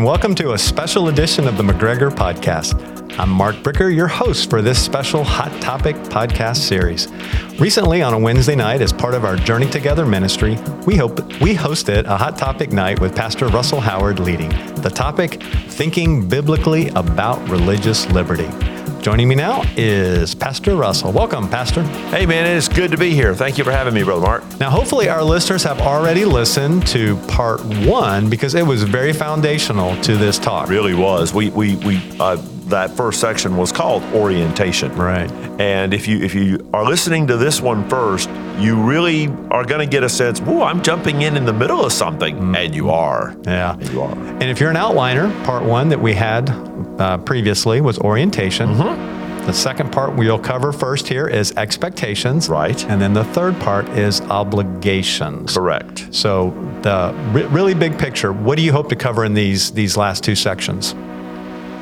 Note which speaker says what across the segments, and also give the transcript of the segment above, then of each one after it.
Speaker 1: and welcome to a special edition of the McGregor Podcast. I'm Mark Bricker, your host for this special Hot Topic podcast series. Recently, on a Wednesday night, as part of our Journey Together ministry, we hope we hosted a Hot Topic night with Pastor Russell Howard leading. The topic: thinking biblically about religious liberty. Joining me now is Pastor Russell. Welcome, Pastor.
Speaker 2: Hey, man, it is good to be here. Thank you for having me, Brother Mark.
Speaker 1: Now, hopefully, our listeners have already listened to part one because it was very foundational to this talk.
Speaker 2: Really was. We we we uh, that first section was called orientation.
Speaker 1: Right.
Speaker 2: And if you if you are listening to this one first, you really are going to get a sense. Whoa, I'm jumping in in the middle of something, mm. and you are.
Speaker 1: Yeah,
Speaker 2: and you are.
Speaker 1: And if you're an outliner, part one that we had uh, previously was orientation.
Speaker 2: Mm-hmm.
Speaker 1: The second part we'll cover first here is expectations.
Speaker 2: Right.
Speaker 1: And then the third part is obligations.
Speaker 2: Correct.
Speaker 1: So the re- really big picture, what do you hope to cover in these these last two sections?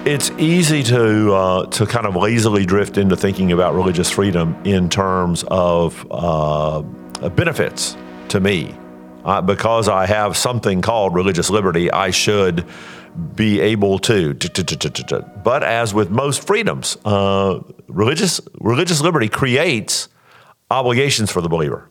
Speaker 2: It's easy to uh, to kind of lazily drift into thinking about religious freedom in terms of uh, benefits to me. Uh, because I have something called religious liberty, I should be able to. But as with most freedoms, uh, religious religious liberty creates obligations for the believer.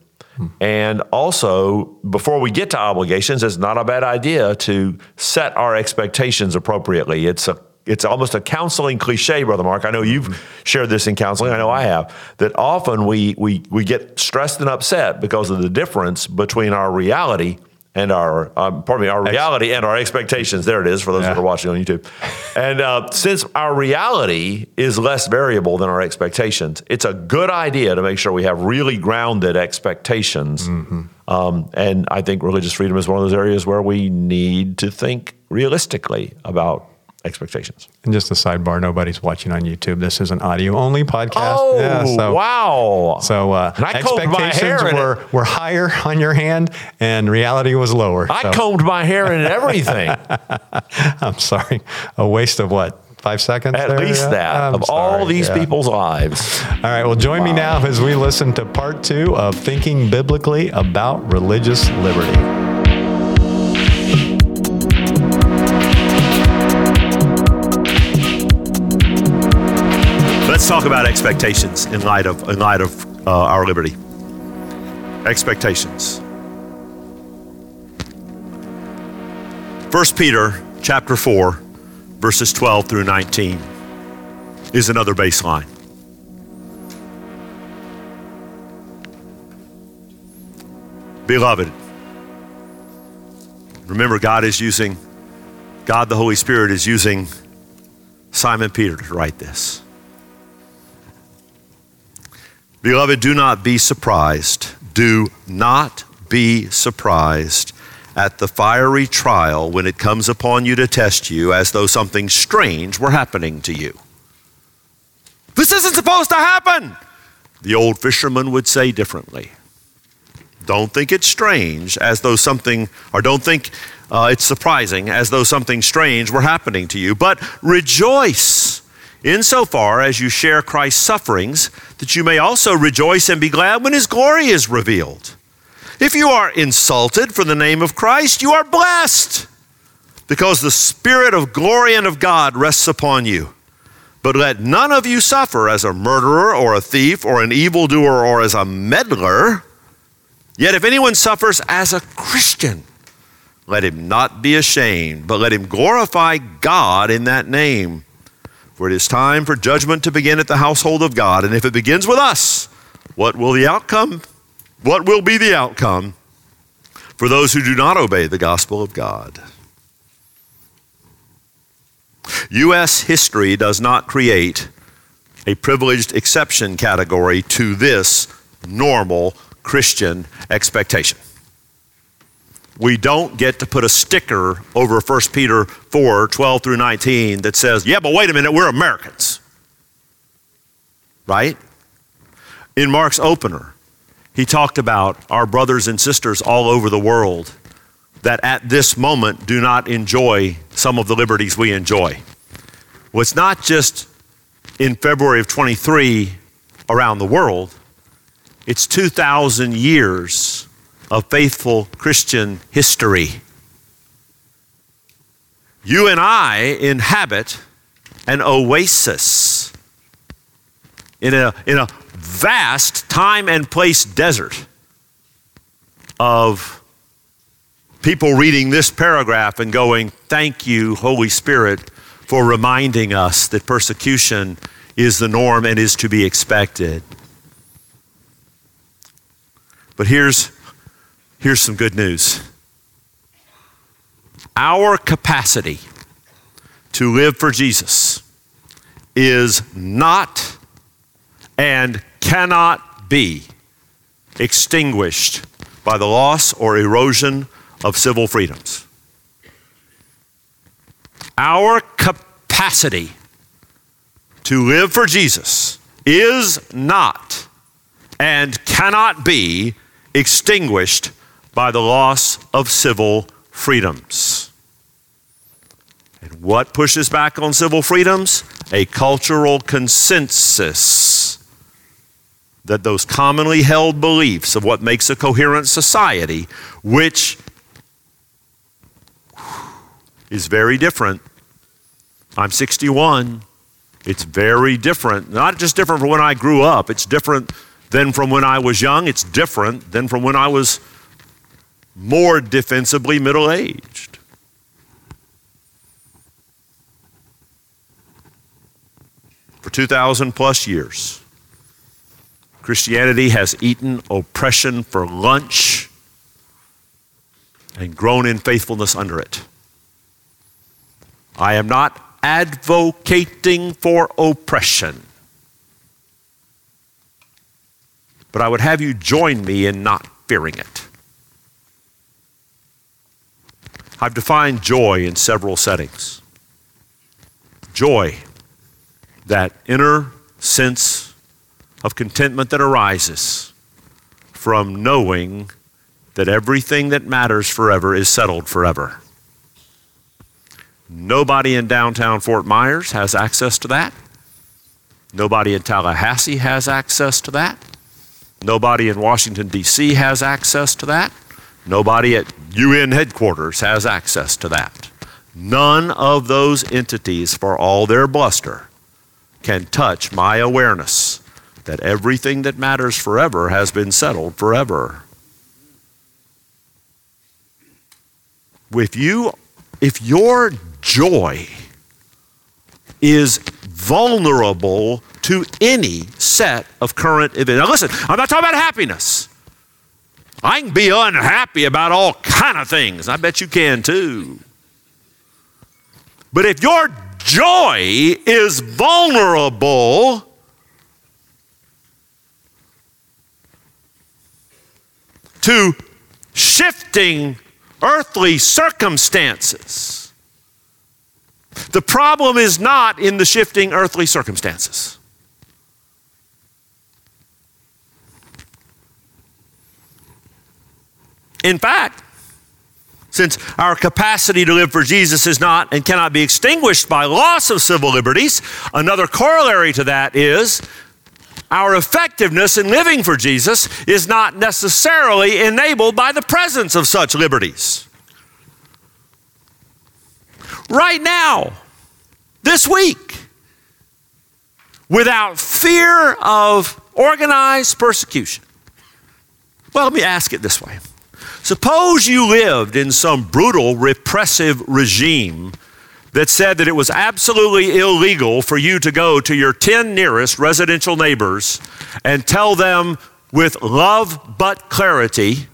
Speaker 2: And also, before we get to obligations, it's not a bad idea to set our expectations appropriately. It's a it's almost a counseling cliche, Brother Mark. I know you've mm-hmm. shared this in counseling. I know I have. That often we we we get stressed and upset because of the difference between our reality and our um, pardon me our reality and our expectations. There it is for those yeah. that are watching on YouTube. And uh, since our reality is less variable than our expectations, it's a good idea to make sure we have really grounded expectations. Mm-hmm. Um, and I think religious freedom is one of those areas where we need to think realistically about expectations.
Speaker 1: And just a sidebar, nobody's watching on YouTube. This is an audio only podcast.
Speaker 2: Oh, yeah, so,
Speaker 1: wow. So uh, expectations were, were higher on your hand and reality was lower.
Speaker 2: I so. combed my hair and everything.
Speaker 1: I'm sorry. A waste of what? Five seconds?
Speaker 2: At
Speaker 1: there?
Speaker 2: least that I'm of sorry. all these yeah. people's lives.
Speaker 1: All right. Well, join wow. me now as we listen to part two of Thinking Biblically About Religious Liberty.
Speaker 2: Talk about expectations in light of in light of uh, our liberty. Expectations. First Peter chapter 4 verses 12 through 19 is another baseline. Beloved, remember God is using God the Holy Spirit is using Simon Peter to write this. Beloved, do not be surprised. Do not be surprised at the fiery trial when it comes upon you to test you as though something strange were happening to you. This isn't supposed to happen, the old fisherman would say differently. Don't think it's strange as though something, or don't think uh, it's surprising as though something strange were happening to you, but rejoice insofar as you share Christ's sufferings, that you may also rejoice and be glad when his glory is revealed. If you are insulted for the name of Christ, you are blessed, because the Spirit of glory and of God rests upon you. But let none of you suffer as a murderer or a thief or an evildoer or as a meddler. Yet if anyone suffers as a Christian, let him not be ashamed, but let him glorify God in that name. For it is time for judgment to begin at the household of God. And if it begins with us, what will the outcome? What will be the outcome for those who do not obey the gospel of God? U.S. history does not create a privileged exception category to this normal Christian expectation we don't get to put a sticker over 1 Peter 4 12 through 19 that says, yeah, but wait a minute, we're Americans. Right? In Mark's opener, he talked about our brothers and sisters all over the world that at this moment do not enjoy some of the liberties we enjoy. Well, it's not just in February of 23 around the world, it's 2,000 years of faithful Christian history. You and I inhabit an oasis in a, in a vast time and place desert of people reading this paragraph and going, Thank you, Holy Spirit, for reminding us that persecution is the norm and is to be expected. But here's, here's some good news our capacity to live for Jesus is not and cannot be extinguished by the loss or erosion of civil freedoms. Our capacity to live for Jesus is not and cannot be extinguished by the loss of civil freedoms. And what pushes back on civil freedoms? A cultural consensus that those commonly held beliefs of what makes a coherent society, which is very different. I'm 61. It's very different. Not just different from when I grew up, it's different than from when I was young, it's different than from when I was more defensively middle aged. For 2,000 plus years, Christianity has eaten oppression for lunch and grown in faithfulness under it. I am not advocating for oppression. But I would have you join me in not fearing it. I've defined joy in several settings. Joy, that inner sense of contentment that arises from knowing that everything that matters forever is settled forever. Nobody in downtown Fort Myers has access to that. Nobody in Tallahassee has access to that. Nobody in Washington, D.C. has access to that. Nobody at UN headquarters has access to that. None of those entities, for all their bluster, can touch my awareness that everything that matters forever has been settled forever. If you if your joy is vulnerable to any set of current events. Now listen, I'm not talking about happiness. I can be unhappy about all kind of things. I bet you can too. But if your joy is vulnerable to shifting earthly circumstances, the problem is not in the shifting earthly circumstances. In fact, since our capacity to live for Jesus is not and cannot be extinguished by loss of civil liberties, another corollary to that is our effectiveness in living for Jesus is not necessarily enabled by the presence of such liberties. Right now, this week, without fear of organized persecution. Well, let me ask it this way Suppose you lived in some brutal, repressive regime that said that it was absolutely illegal for you to go to your 10 nearest residential neighbors and tell them with love but clarity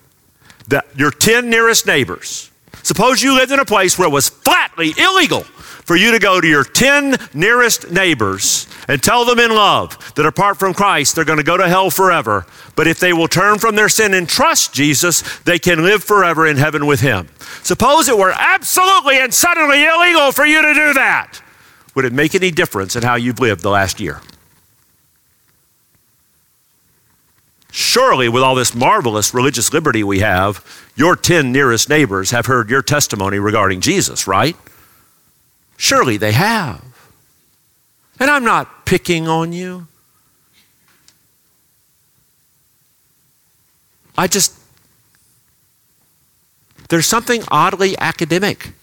Speaker 2: that your 10 nearest neighbors, suppose you lived in a place where it was flatly illegal for you to go to your 10 nearest neighbors and tell them in love that apart from Christ, they're going to go to hell forever. But if they will turn from their sin and trust Jesus, they can live forever in heaven with Him. Suppose it were absolutely and suddenly illegal for you to do that. Would it make any difference in how you've lived the last year? Surely, with all this marvelous religious liberty we have, your 10 nearest neighbors have heard your testimony regarding Jesus, right? Surely they have. And I'm not picking on you. I just, there's something oddly academic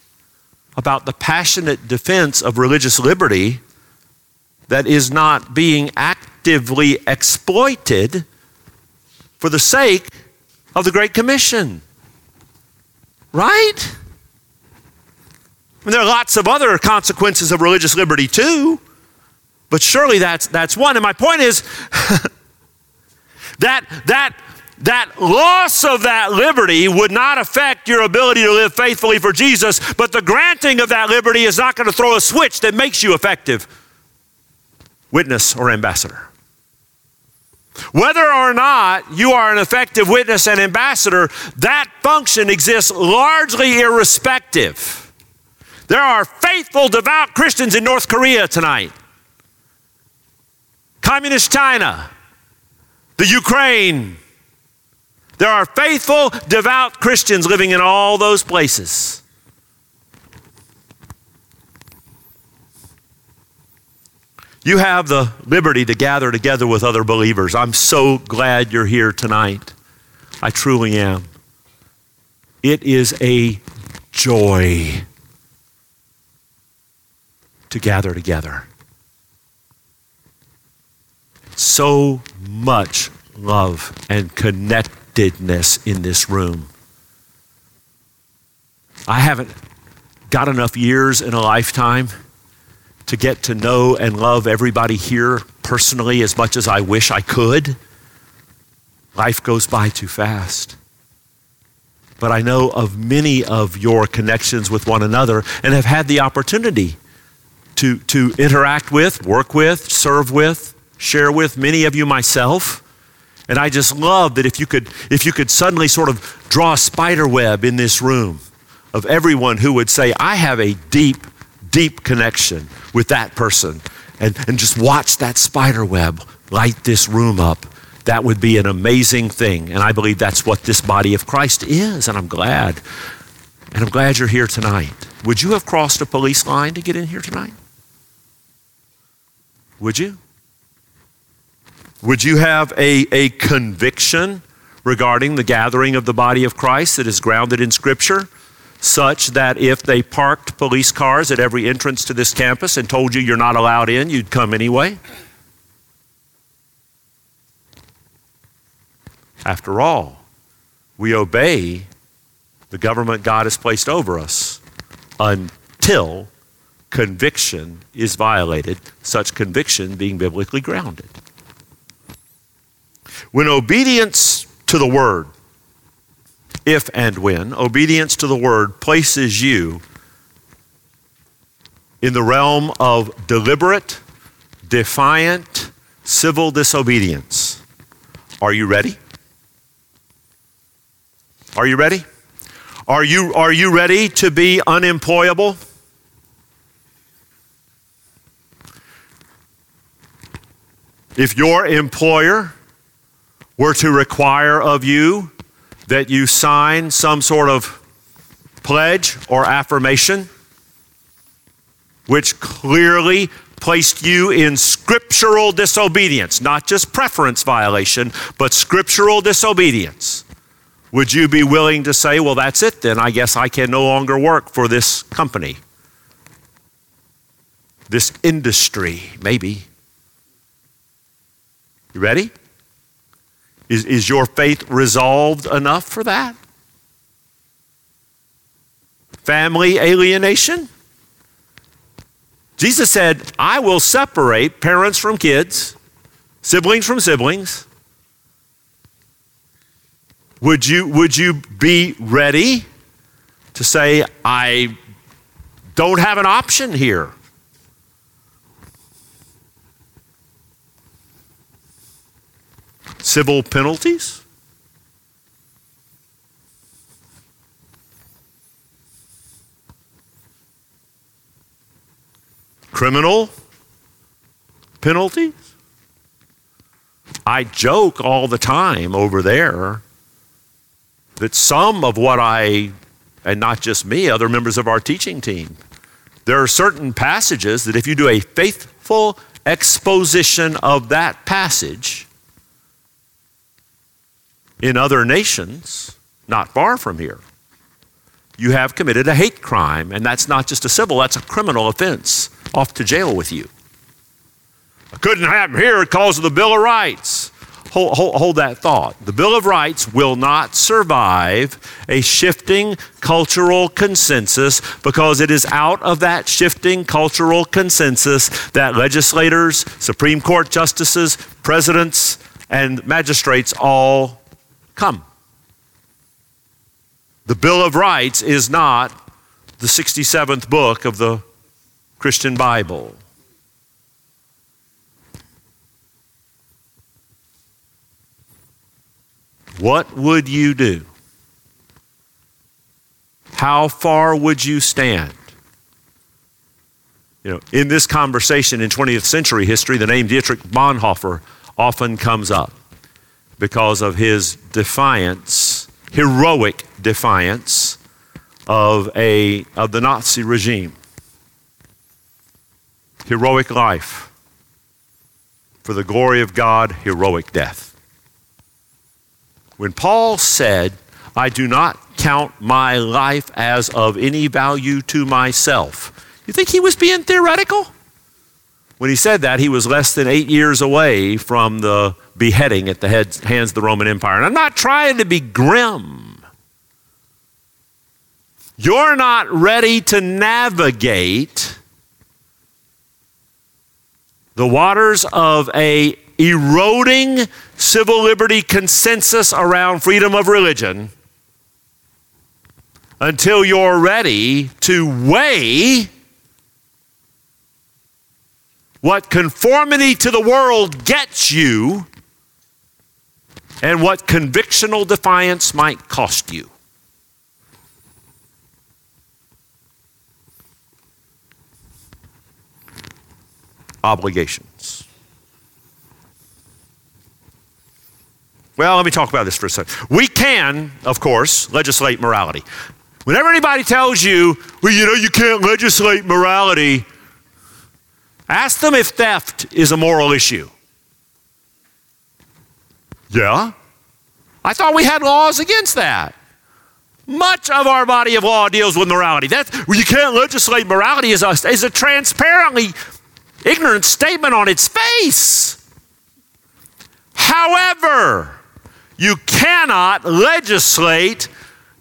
Speaker 2: about the passionate defense of religious liberty that is not being actively exploited for the sake of the Great Commission. Right? Mean, there are lots of other consequences of religious liberty too, but surely that's, that's one. And my point is that, that that loss of that liberty would not affect your ability to live faithfully for Jesus, but the granting of that liberty is not going to throw a switch that makes you effective witness or ambassador. Whether or not you are an effective witness and ambassador, that function exists largely irrespective. There are faithful, devout Christians in North Korea tonight, Communist China, the Ukraine, there are faithful, devout Christians living in all those places. You have the liberty to gather together with other believers. I'm so glad you're here tonight. I truly am. It is a joy to gather together. So much love and connectedness in this room. I haven't got enough years in a lifetime to get to know and love everybody here personally as much as I wish I could. Life goes by too fast. But I know of many of your connections with one another and have had the opportunity to, to interact with, work with, serve with, share with many of you myself. And I just love that if you could, if you could suddenly sort of draw a spider web in this room of everyone who would say, I have a deep, deep connection with that person, and, and just watch that spider web light this room up. That would be an amazing thing. And I believe that's what this body of Christ is. And I'm glad. And I'm glad you're here tonight. Would you have crossed a police line to get in here tonight? Would you? Would you have a, a conviction regarding the gathering of the body of Christ that is grounded in Scripture, such that if they parked police cars at every entrance to this campus and told you you're not allowed in, you'd come anyway? After all, we obey the government God has placed over us until conviction is violated, such conviction being biblically grounded. When obedience to the word, if and when obedience to the word places you in the realm of deliberate, defiant, civil disobedience, are you ready? Are you ready? Are you, are you ready to be unemployable? If your employer were to require of you that you sign some sort of pledge or affirmation, which clearly placed you in scriptural disobedience, not just preference violation, but scriptural disobedience, would you be willing to say, well, that's it then? I guess I can no longer work for this company, this industry, maybe? You ready? Is, is your faith resolved enough for that? Family alienation? Jesus said, I will separate parents from kids, siblings from siblings. Would you, would you be ready to say, I don't have an option here? Civil penalties? Criminal penalties? I joke all the time over there that some of what I, and not just me, other members of our teaching team, there are certain passages that if you do a faithful exposition of that passage, in other nations not far from here, you have committed a hate crime. And that's not just a civil, that's a criminal offense. Off to jail with you. It couldn't happen here because of the Bill of Rights. Hold, hold, hold, that thought. The Bill of Rights will not survive a shifting cultural consensus because it is out of that shifting cultural consensus that legislators, Supreme Court justices, presidents, and magistrates all come. The Bill of Rights is not the 67th book of the Christian Bible. What would you do? How far would you stand? You know, in this conversation in 20th century history, the name Dietrich Bonhoeffer often comes up because of his defiance, heroic defiance of, a, of the Nazi regime. Heroic life. For the glory of God, heroic death. When Paul said, I do not count my life as of any value to myself, you think he was being theoretical? When he said that, he was less than eight years away from the beheading at the head, hands of the Roman Empire. And I'm not trying to be grim. You're not ready to navigate the waters of a eroding civil liberty consensus around freedom of religion until you're ready to weigh what conformity to the world gets you and what convictional defiance might cost you. Obligations. Well, let me talk about this for a second. We can, of course, legislate morality. Whenever anybody tells you, well, you know, you can't legislate morality, ask them if theft is a moral issue. Yeah? I thought we had laws against that. Much of our body of law deals with morality. That's, well, you can't legislate morality is a, is a transparently ignorant statement on its face. However, you cannot legislate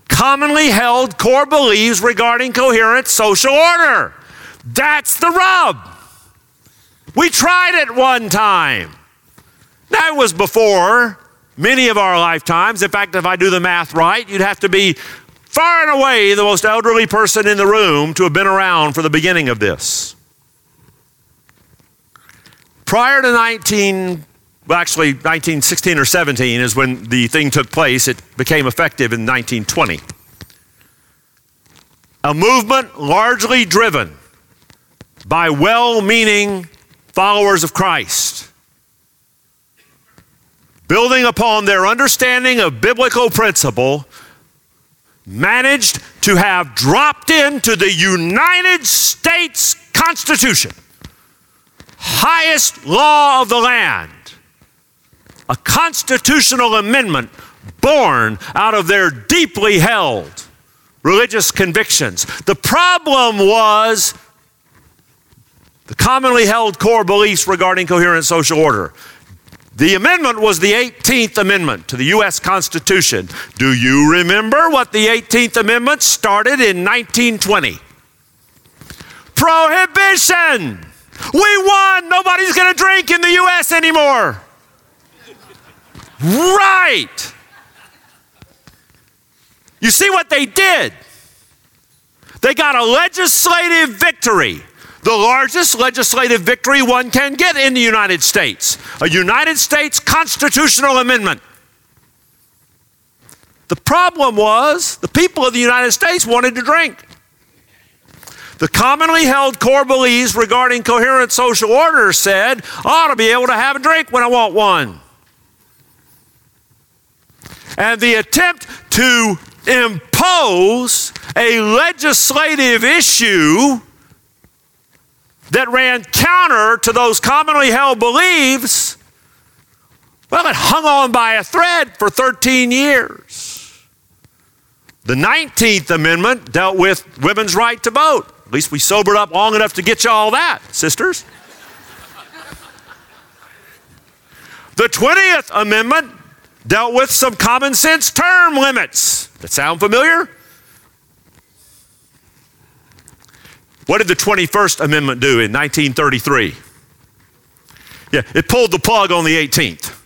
Speaker 2: commonly held core beliefs regarding coherent social order. That's the rub. We tried it one time. That was before many of our lifetimes. In fact, if I do the math right, you'd have to be far and away the most elderly person in the room to have been around for the beginning of this. Prior to 19 well, actually, 1916 or 17 is when the thing took place. It became effective in 1920. A movement largely driven by well meaning followers of Christ, building upon their understanding of biblical principle, managed to have dropped into the United States Constitution, highest law of the land a constitutional amendment born out of their deeply held religious convictions. The problem was the commonly held core beliefs regarding coherent social order. The amendment was the 18th Amendment to the U.S. Constitution. Do you remember what the 18th Amendment started in 1920? Prohibition! We won! Nobody's going to drink in the U.S. anymore. Right. You see what they did? They got a legislative victory, the largest legislative victory one can get in the United States, a United States constitutional amendment. The problem was the people of the United States wanted to drink. The commonly held core beliefs regarding coherent social order said, I ought to be able to have a drink when I want one. And the attempt to impose a legislative issue that ran counter to those commonly held beliefs, well, it hung on by a thread for 13 years. The 19th Amendment dealt with women's right to vote. At least we sobered up long enough to get you all that, sisters. The 20th Amendment dealt with some common sense term limits. That sound familiar? What did the 21st Amendment do in 1933? Yeah, it pulled the plug on the 18th.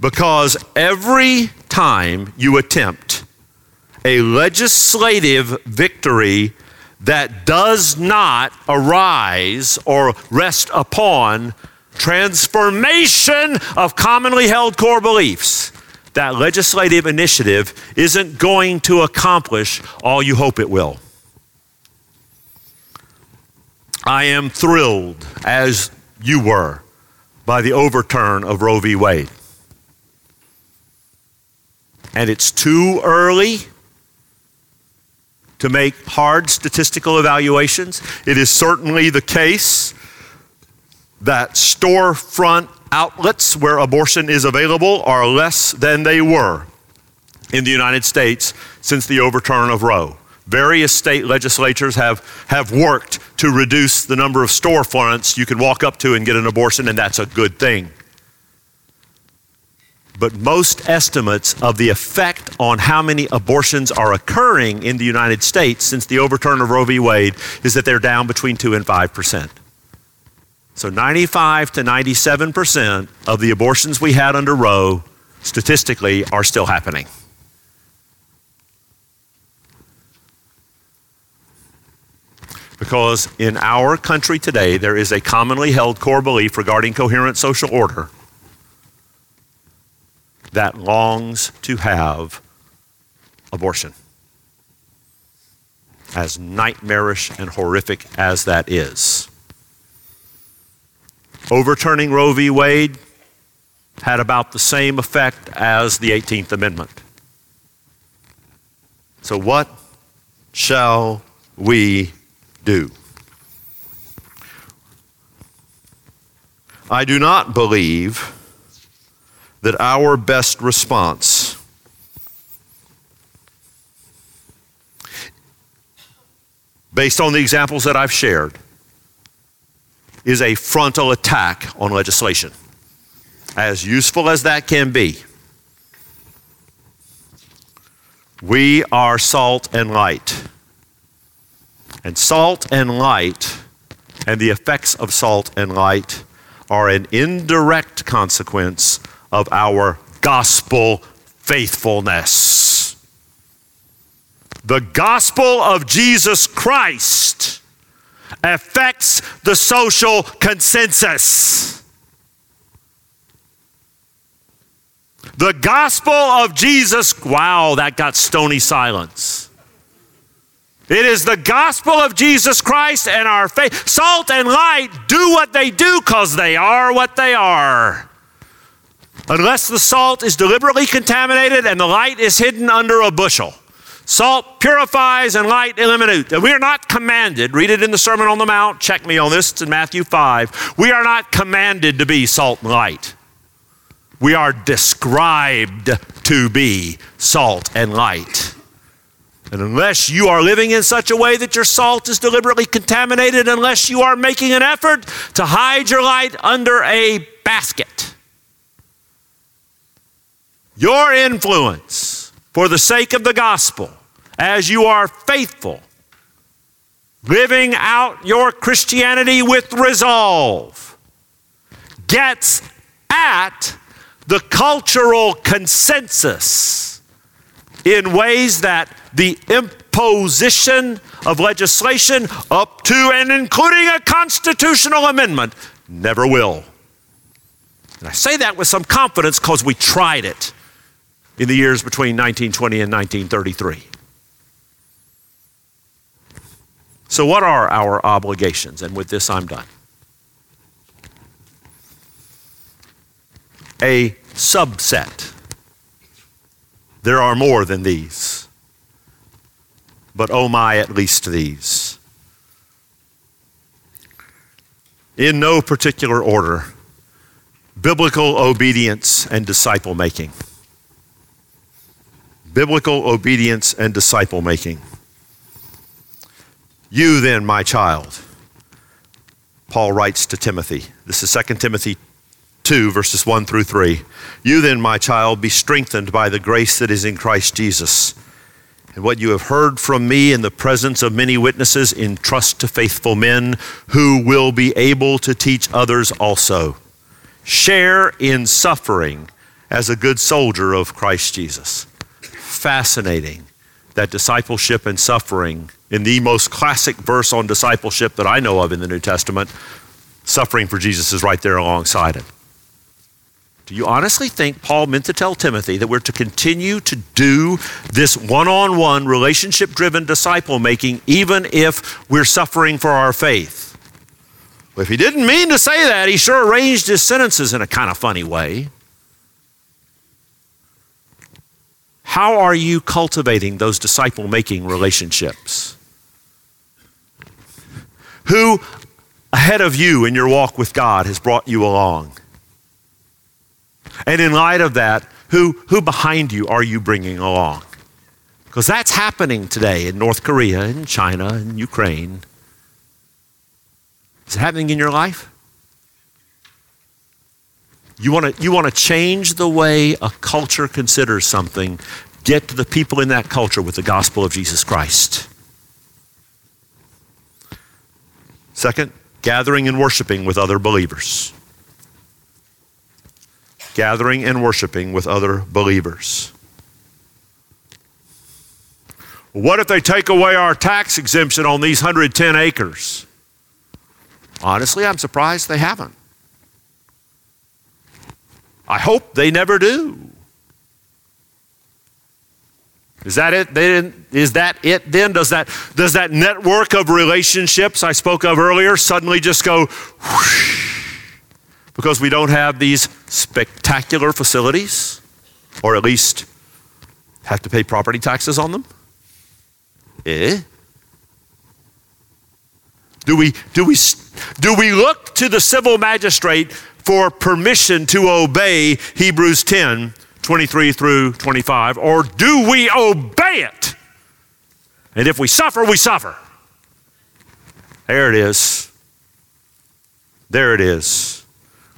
Speaker 2: Because every time you attempt a legislative victory that does not arise or rest upon transformation of commonly held core beliefs, that legislative initiative isn't going to accomplish all you hope it will. I am thrilled, as you were, by the overturn of Roe v. Wade. And it's too early to make hard statistical evaluations. It is certainly the case that storefront outlets where abortion is available are less than they were in the United States since the overturn of Roe. Various state legislatures have, have worked to reduce the number of storefronts you can walk up to and get an abortion, and that's a good thing but most estimates of the effect on how many abortions are occurring in the United States since the overturn of Roe v. Wade is that they're down between 2 and 5 percent. So 95 to 97 percent of the abortions we had under Roe statistically are still happening. Because in our country today, there is a commonly held core belief regarding coherent social order that longs to have abortion. As nightmarish and horrific as that is. Overturning Roe v. Wade had about the same effect as the 18th Amendment. So, what shall we do? I do not believe that our best response based on the examples that I've shared is a frontal attack on legislation. As useful as that can be, we are salt and light. And salt and light and the effects of salt and light are an indirect consequence of our gospel faithfulness. The gospel of Jesus Christ affects the social consensus. The gospel of Jesus, wow, that got stony silence. It is the gospel of Jesus Christ and our faith. Salt and light do what they do because they are what they are unless the salt is deliberately contaminated and the light is hidden under a bushel. Salt purifies and light eliminates. We are not commanded, read it in the Sermon on the Mount, check me on this, it's in Matthew 5. We are not commanded to be salt and light. We are described to be salt and light. And unless you are living in such a way that your salt is deliberately contaminated, unless you are making an effort to hide your light under a basket, your influence for the sake of the gospel as you are faithful, living out your Christianity with resolve, gets at the cultural consensus in ways that the imposition of legislation up to and including a constitutional amendment never will. And I say that with some confidence because we tried it in the years between 1920 and 1933. So, what are our obligations? And with this, I'm done. A subset. There are more than these, but oh my, at least these. In no particular order biblical obedience and disciple making. biblical obedience and disciple making. You then, my child, Paul writes to Timothy. This is 2 Timothy 2, verses 1 through 3. You then, my child, be strengthened by the grace that is in Christ Jesus. And what you have heard from me in the presence of many witnesses, entrust to faithful men who will be able to teach others also. Share in suffering as a good soldier of Christ Jesus. Fascinating that discipleship and suffering, in the most classic verse on discipleship that I know of in the New Testament, suffering for Jesus is right there alongside it. Do you honestly think Paul meant to tell Timothy that we're to continue to do this one on one, relationship driven disciple making, even if we're suffering for our faith? Well, if he didn't mean to say that, he sure arranged his sentences in a kind of funny way. How are you cultivating those disciple making relationships? Who ahead of you in your walk with God has brought you along? And in light of that, who, who behind you are you bringing along? Because that's happening today in North Korea, in China, in Ukraine. Is it happening in your life? You want to you want to change the way a culture considers something, get to the people in that culture with the gospel of Jesus Christ. Second, gathering and worshiping with other believers gathering and worshiping with other believers. What if they take away our tax exemption on these 110 acres? Honestly, I'm surprised they haven't. I hope they never do. Is that it? Is that it then? Does that, does that network of relationships I spoke of earlier suddenly just go whoosh? because we don't have these spectacular facilities, or at least have to pay property taxes on them? Eh? Do we, do we, do we look to the civil magistrate for permission to obey Hebrews 10 23 through 25, or do we obey it? And if we suffer, we suffer. There it is. There it is.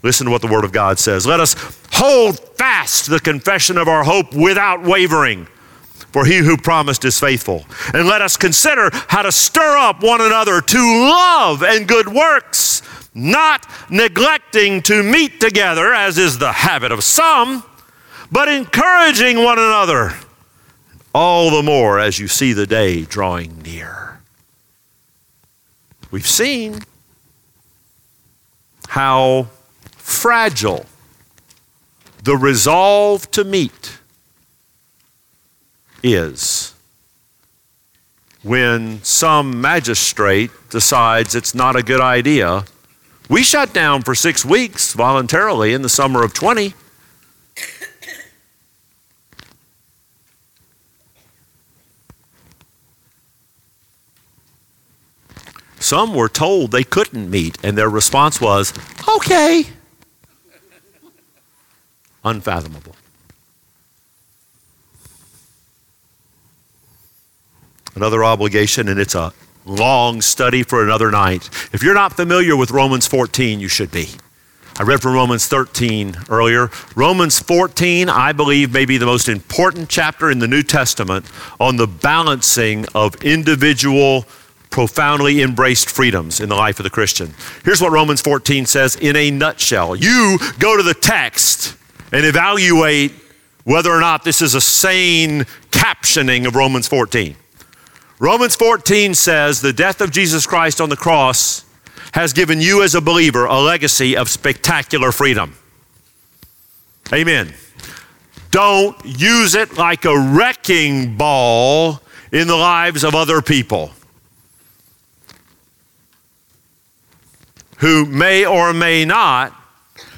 Speaker 2: Listen to what the Word of God says. Let us hold fast the confession of our hope without wavering, for he who promised is faithful. And let us consider how to stir up one another to love and good works, not neglecting to meet together, as is the habit of some, but encouraging one another, all the more as you see the day drawing near. We've seen how fragile the resolve to meet is when some magistrate decides it's not a good idea. We shut down for six weeks voluntarily in the summer of 20. Some were told they couldn't meet, and their response was, okay unfathomable. Another obligation, and it's a long study for another night. If you're not familiar with Romans 14, you should be. I read from Romans 13 earlier. Romans 14, I believe, may be the most important chapter in the New Testament on the balancing of individual, profoundly embraced freedoms in the life of the Christian. Here's what Romans 14 says in a nutshell. You go to the text and evaluate whether or not this is a sane captioning of Romans 14. Romans 14 says the death of Jesus Christ on the cross has given you as a believer a legacy of spectacular freedom. Amen. Don't use it like a wrecking ball in the lives of other people who may or may not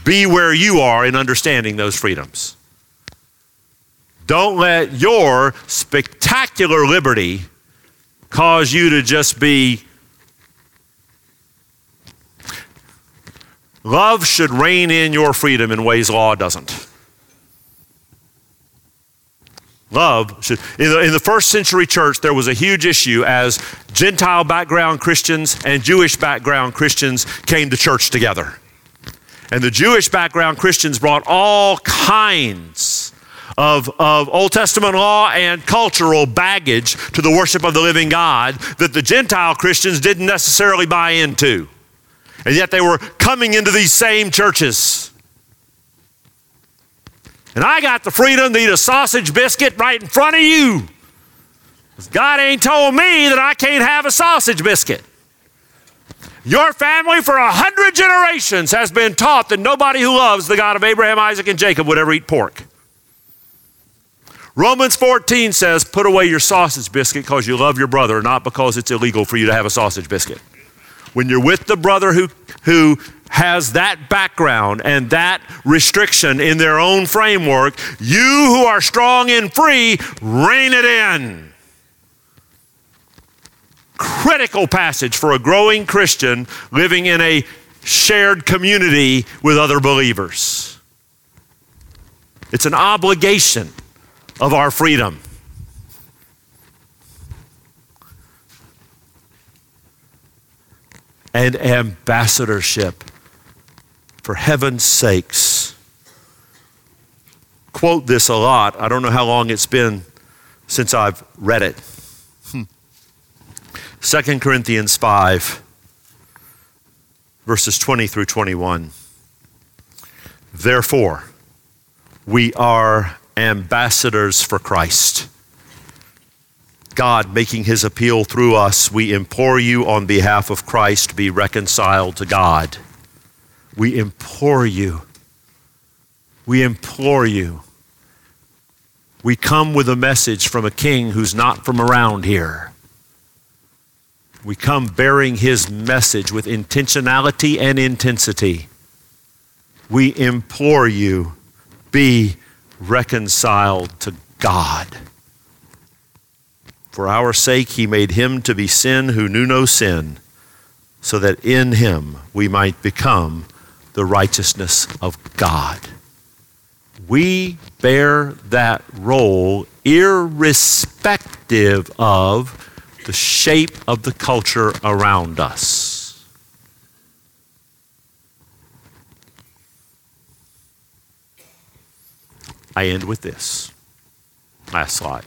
Speaker 2: be where you are in understanding those freedoms. Don't let your spectacular liberty cause you to just be. Love should rein in your freedom in ways law doesn't. Love should. In the, in the, first century church, there was a huge issue as Gentile background Christians and Jewish background Christians came to church together. And the Jewish background Christians brought all kinds of, of Old Testament law and cultural baggage to the worship of the living God that the Gentile Christians didn't necessarily buy into. And yet they were coming into these same churches. And I got the freedom to eat a sausage biscuit right in front of you. God ain't told me that I can't have a sausage biscuit. Your family for a hundred generations has been taught that nobody who loves the God of Abraham, Isaac, and Jacob would ever eat pork. Romans 14 says, Put away your sausage biscuit because you love your brother, not because it's illegal for you to have a sausage biscuit. When you're with the brother who, who has that background and that restriction in their own framework, you who are strong and free, rein it in. Critical passage for a growing Christian living in a shared community with other believers. It's an obligation of our freedom. And ambassadorship. For heaven's sakes. Quote this a lot. I don't know how long it's been since I've read it. 2 hmm. Corinthians 5, verses 20 through 21. Therefore, we are ambassadors for Christ. God making his appeal through us, we implore you on behalf of Christ, be reconciled to God. We implore you. We implore you. We come with a message from a king who's not from around here. We come bearing his message with intentionality and intensity. We implore you, be reconciled to God. For our sake, he made him to be sin who knew no sin, so that in him we might become the righteousness of God. We bear that role irrespective of the shape of the culture around us. I end with this. Last slide.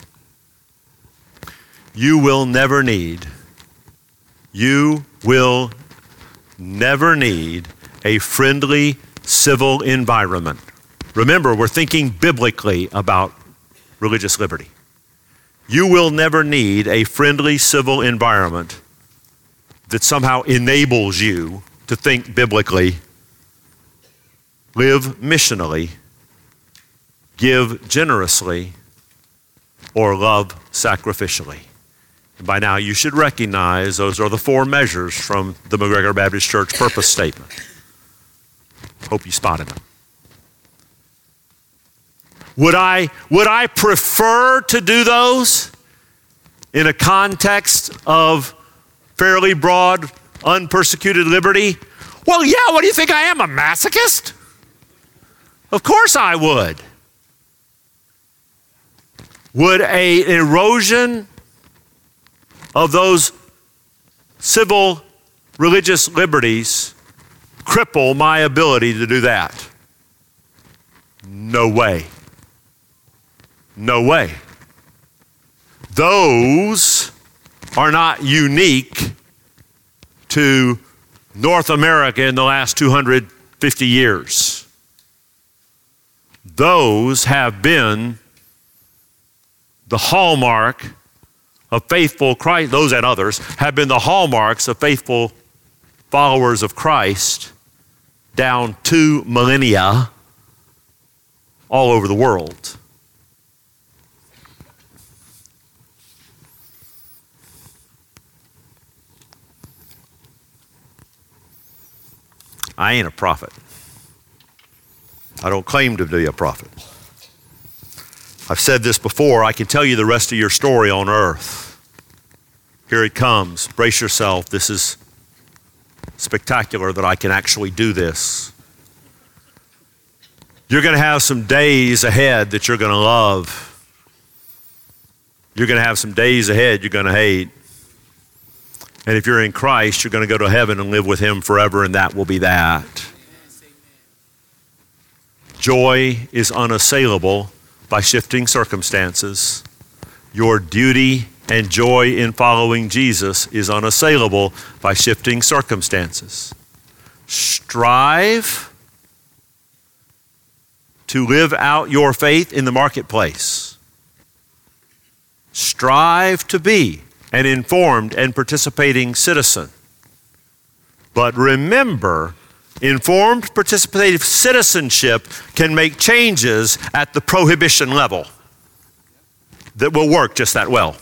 Speaker 2: You will never need, you will never need a friendly civil environment. Remember, we're thinking biblically about religious liberty. You will never need a friendly civil environment that somehow enables you to think biblically, live missionally, give generously, or love sacrificially. And by now, you should recognize those are the four measures from the McGregor Baptist Church purpose statement. Hope you spotted them. Would I, would I prefer to do those in a context of fairly broad, unpersecuted liberty? Well, yeah, what do you think I am, a masochist? Of course I would. Would a erosion of those civil religious liberties cripple my ability to do that? No way. No way. Those are not unique to North America in the last 250 years. Those have been the hallmark of faithful Christ, those and others, have been the hallmarks of faithful followers of Christ down two millennia all over the world. I ain't a prophet. I don't claim to be a prophet. I've said this before, I can tell you the rest of your story on earth. Here it comes. Brace yourself. This is spectacular that I can actually do this. You're going to have some days ahead that you're going to love. you're going to have some days ahead you're going to hate. And if you're in Christ, you're going to go to heaven and live with Him forever, and that will be that. Joy is unassailable by shifting circumstances. Your duty and joy in following Jesus is unassailable by shifting circumstances. Strive to live out your faith in the marketplace. Strive to be an informed and participating citizen. But remember, informed participative citizenship can make changes at the prohibition level that will work just that well.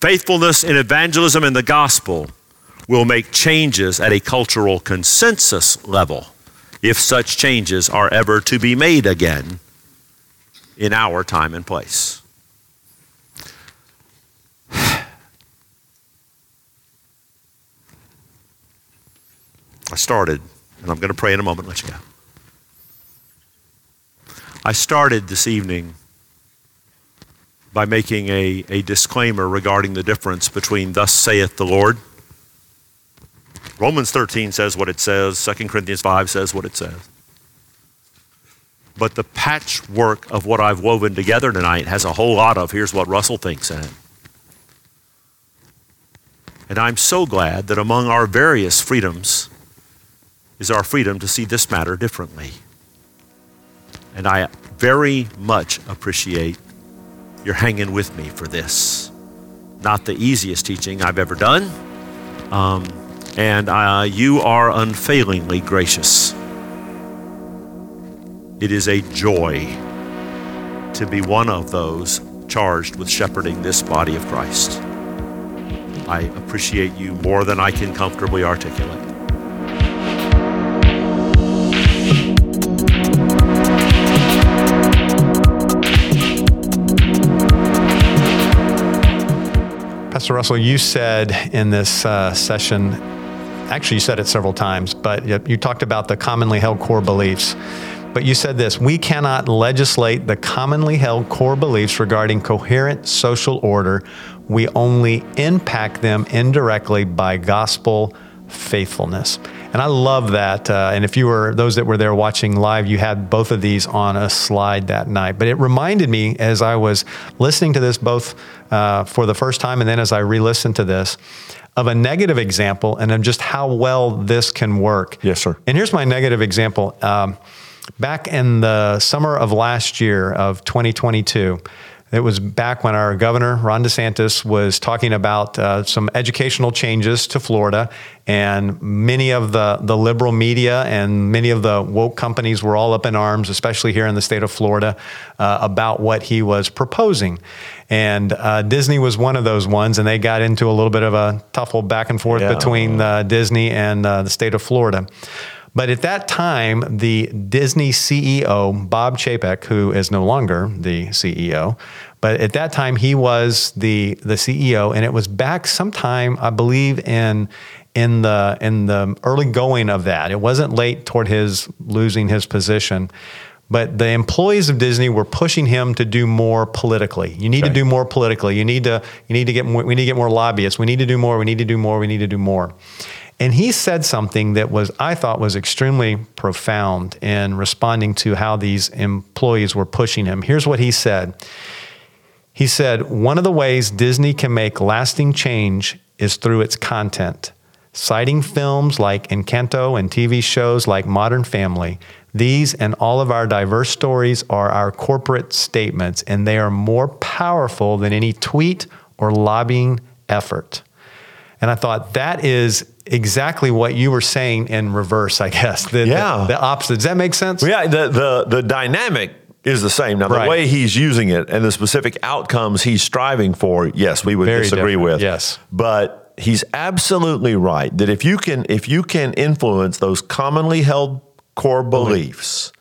Speaker 2: Faithfulness in evangelism and the gospel will make changes at a cultural consensus level if such changes are ever to be made again in our time and place. I started, and I'm going to pray in a moment, let you go. I started this evening by making a, a disclaimer regarding the difference between thus saith the Lord. Romans 13 says what it says, 2 Corinthians 5 says what it says. But the patchwork of what I've woven together tonight has a whole lot of here's what Russell thinks in it. And I'm so glad that among our various freedoms is our freedom to see this matter differently. And I very much appreciate you're hanging with me for this. Not the easiest teaching I've ever done. Um, and uh, you are unfailingly gracious. It is a joy to be one of those charged with shepherding this body of Christ. I appreciate you more than I can comfortably articulate.
Speaker 1: Pastor Russell, you said in this uh, session, actually, you said it several times, but you talked about the commonly held core beliefs. But you said this we cannot legislate the commonly held core beliefs regarding coherent social order. We only impact them indirectly by gospel faithfulness. And I love that. Uh, and if you were those that were there watching live, you had both of these on a slide that night. But it reminded me as I was listening to this both uh, for the first time and then as I re listened to this of a negative example and of just how well this can work.
Speaker 3: Yes, sir.
Speaker 1: And here's my negative example. Um, back in the summer of last year of 2022, it was back when our governor, Ron DeSantis, was talking about uh, some educational changes to Florida. And many of the, the liberal media and many of the woke companies were all up in arms, especially here in the state of Florida, uh, about what he was proposing. And uh, Disney was one of those ones, and they got into a little bit of a tuffle back and forth yeah. between uh, Disney and uh, the state of Florida. But at that time, the Disney CEO, Bob Chapek, who is no longer the CEO, but at that time he was the the CEO, and it was back sometime, I believe, in in the in the early going of that. It wasn't late toward his losing his position. But the employees of Disney were pushing him to do more politically. You need okay. to do more politically. You need to you need to get more, we need to get more lobbyists. We need to do more. We need to do more. We need to do more. And he said something that was, I thought, was extremely profound in responding to how these employees were pushing him. Here's what he said He said, One of the ways Disney can make lasting change is through its content. Citing films like Encanto and TV shows like Modern Family, these and all of our diverse stories are our corporate statements, and they are more powerful than any tweet or lobbying effort. And I thought that is exactly what you were saying in reverse, I guess. The, yeah. The, the opposite. Does that make sense?
Speaker 3: Yeah. The, the, the dynamic is the same. Now, the right. way he's using it and the specific outcomes he's striving for, yes, we would Very disagree different. with.
Speaker 1: Yes.
Speaker 3: But he's absolutely right that if you can if you can influence those commonly held core beliefs,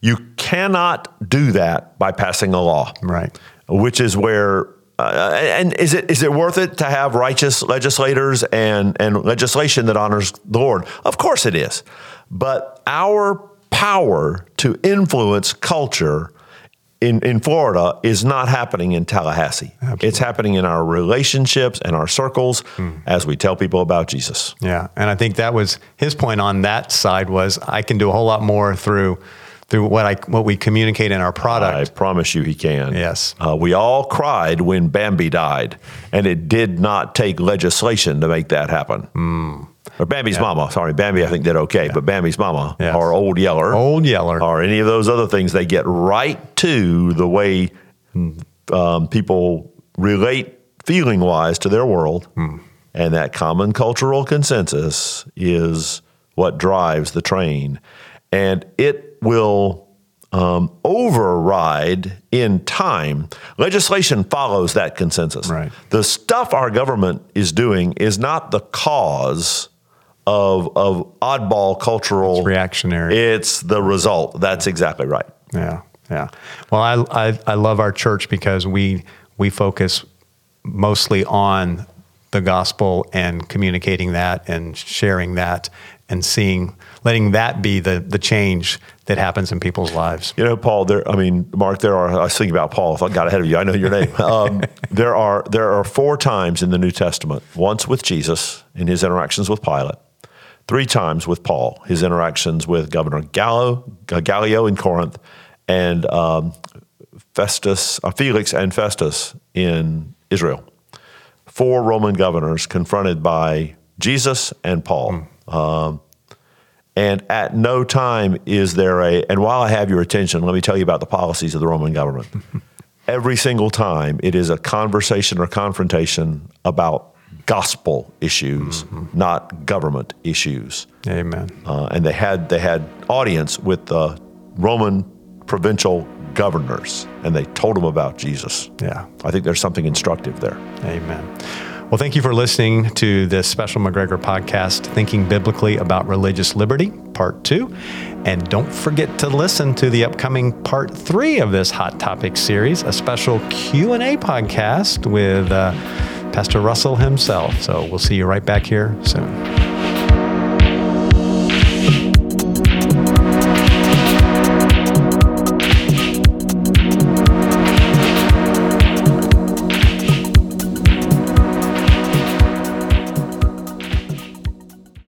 Speaker 3: you cannot do that by passing a law.
Speaker 1: Right.
Speaker 3: Which is where uh, and is it is it worth it to have righteous legislators and and legislation that honors the Lord? Of course it is. But our power to influence culture
Speaker 2: in, in Florida is not happening in Tallahassee. It's happening in our relationships and our circles as we tell people about Jesus.
Speaker 1: Yeah, and I think that was his point on that side was I can do a whole lot more through through what I what we communicate in our product.
Speaker 2: I promise you he can.
Speaker 1: Yes.
Speaker 2: Uh, we all cried when Bambi died, and it did not take legislation to make that happen.
Speaker 1: Hmm.
Speaker 2: Or Bambi's mama. Sorry, Bambi I think did okay, but Bambi's mama
Speaker 1: Yes.
Speaker 2: or Old Yeller.
Speaker 1: Old Yeller.
Speaker 2: or any of those other things, they get right to the way um, people relate feeling wise to their world. And that common cultural consensus is what drives the train. And it will um, override in time. Legislation follows that consensus.
Speaker 1: Right.
Speaker 2: The stuff our government is doing is not the cause of, of oddball cultural
Speaker 1: reactionary.
Speaker 2: it's the result. That's exactly right.
Speaker 1: Yeah, yeah. Well, I, I I love our church because we we focus mostly on the gospel and communicating that and sharing that and seeing letting that be the the change that happens in people's lives.
Speaker 2: You know, Paul. There. I mean, Mark. There are. I was thinking about Paul. If I got ahead of you, I know your name. Um, there are. There are four times in the New Testament. Once with Jesus in his interactions with Pilate. Three times with Paul, his interactions with Governor Gallo, Gallio in Corinth, and um, Festus, uh, Felix and Festus in Israel. Four Roman governors confronted by Jesus and Paul. Um, and at no time is there a, and while I have your attention, let me tell you about the policies of the Roman government. Every single time it is a conversation or confrontation about gospel issues, not government issues.
Speaker 1: Amen.
Speaker 2: Uh, and they had they had audience with the Roman provincial governors, and they told them about Jesus.
Speaker 1: Yeah.
Speaker 2: I think there's something instructive there.
Speaker 1: Amen. Well, thank you for listening to this special McGregor podcast, Thinking Biblically About Religious Liberty, Part 2. And don't forget to listen to the upcoming Part 3 of this Hot Topic series, a special Q&A podcast with uh, Pastor Russell himself. So we'll see you right back here soon.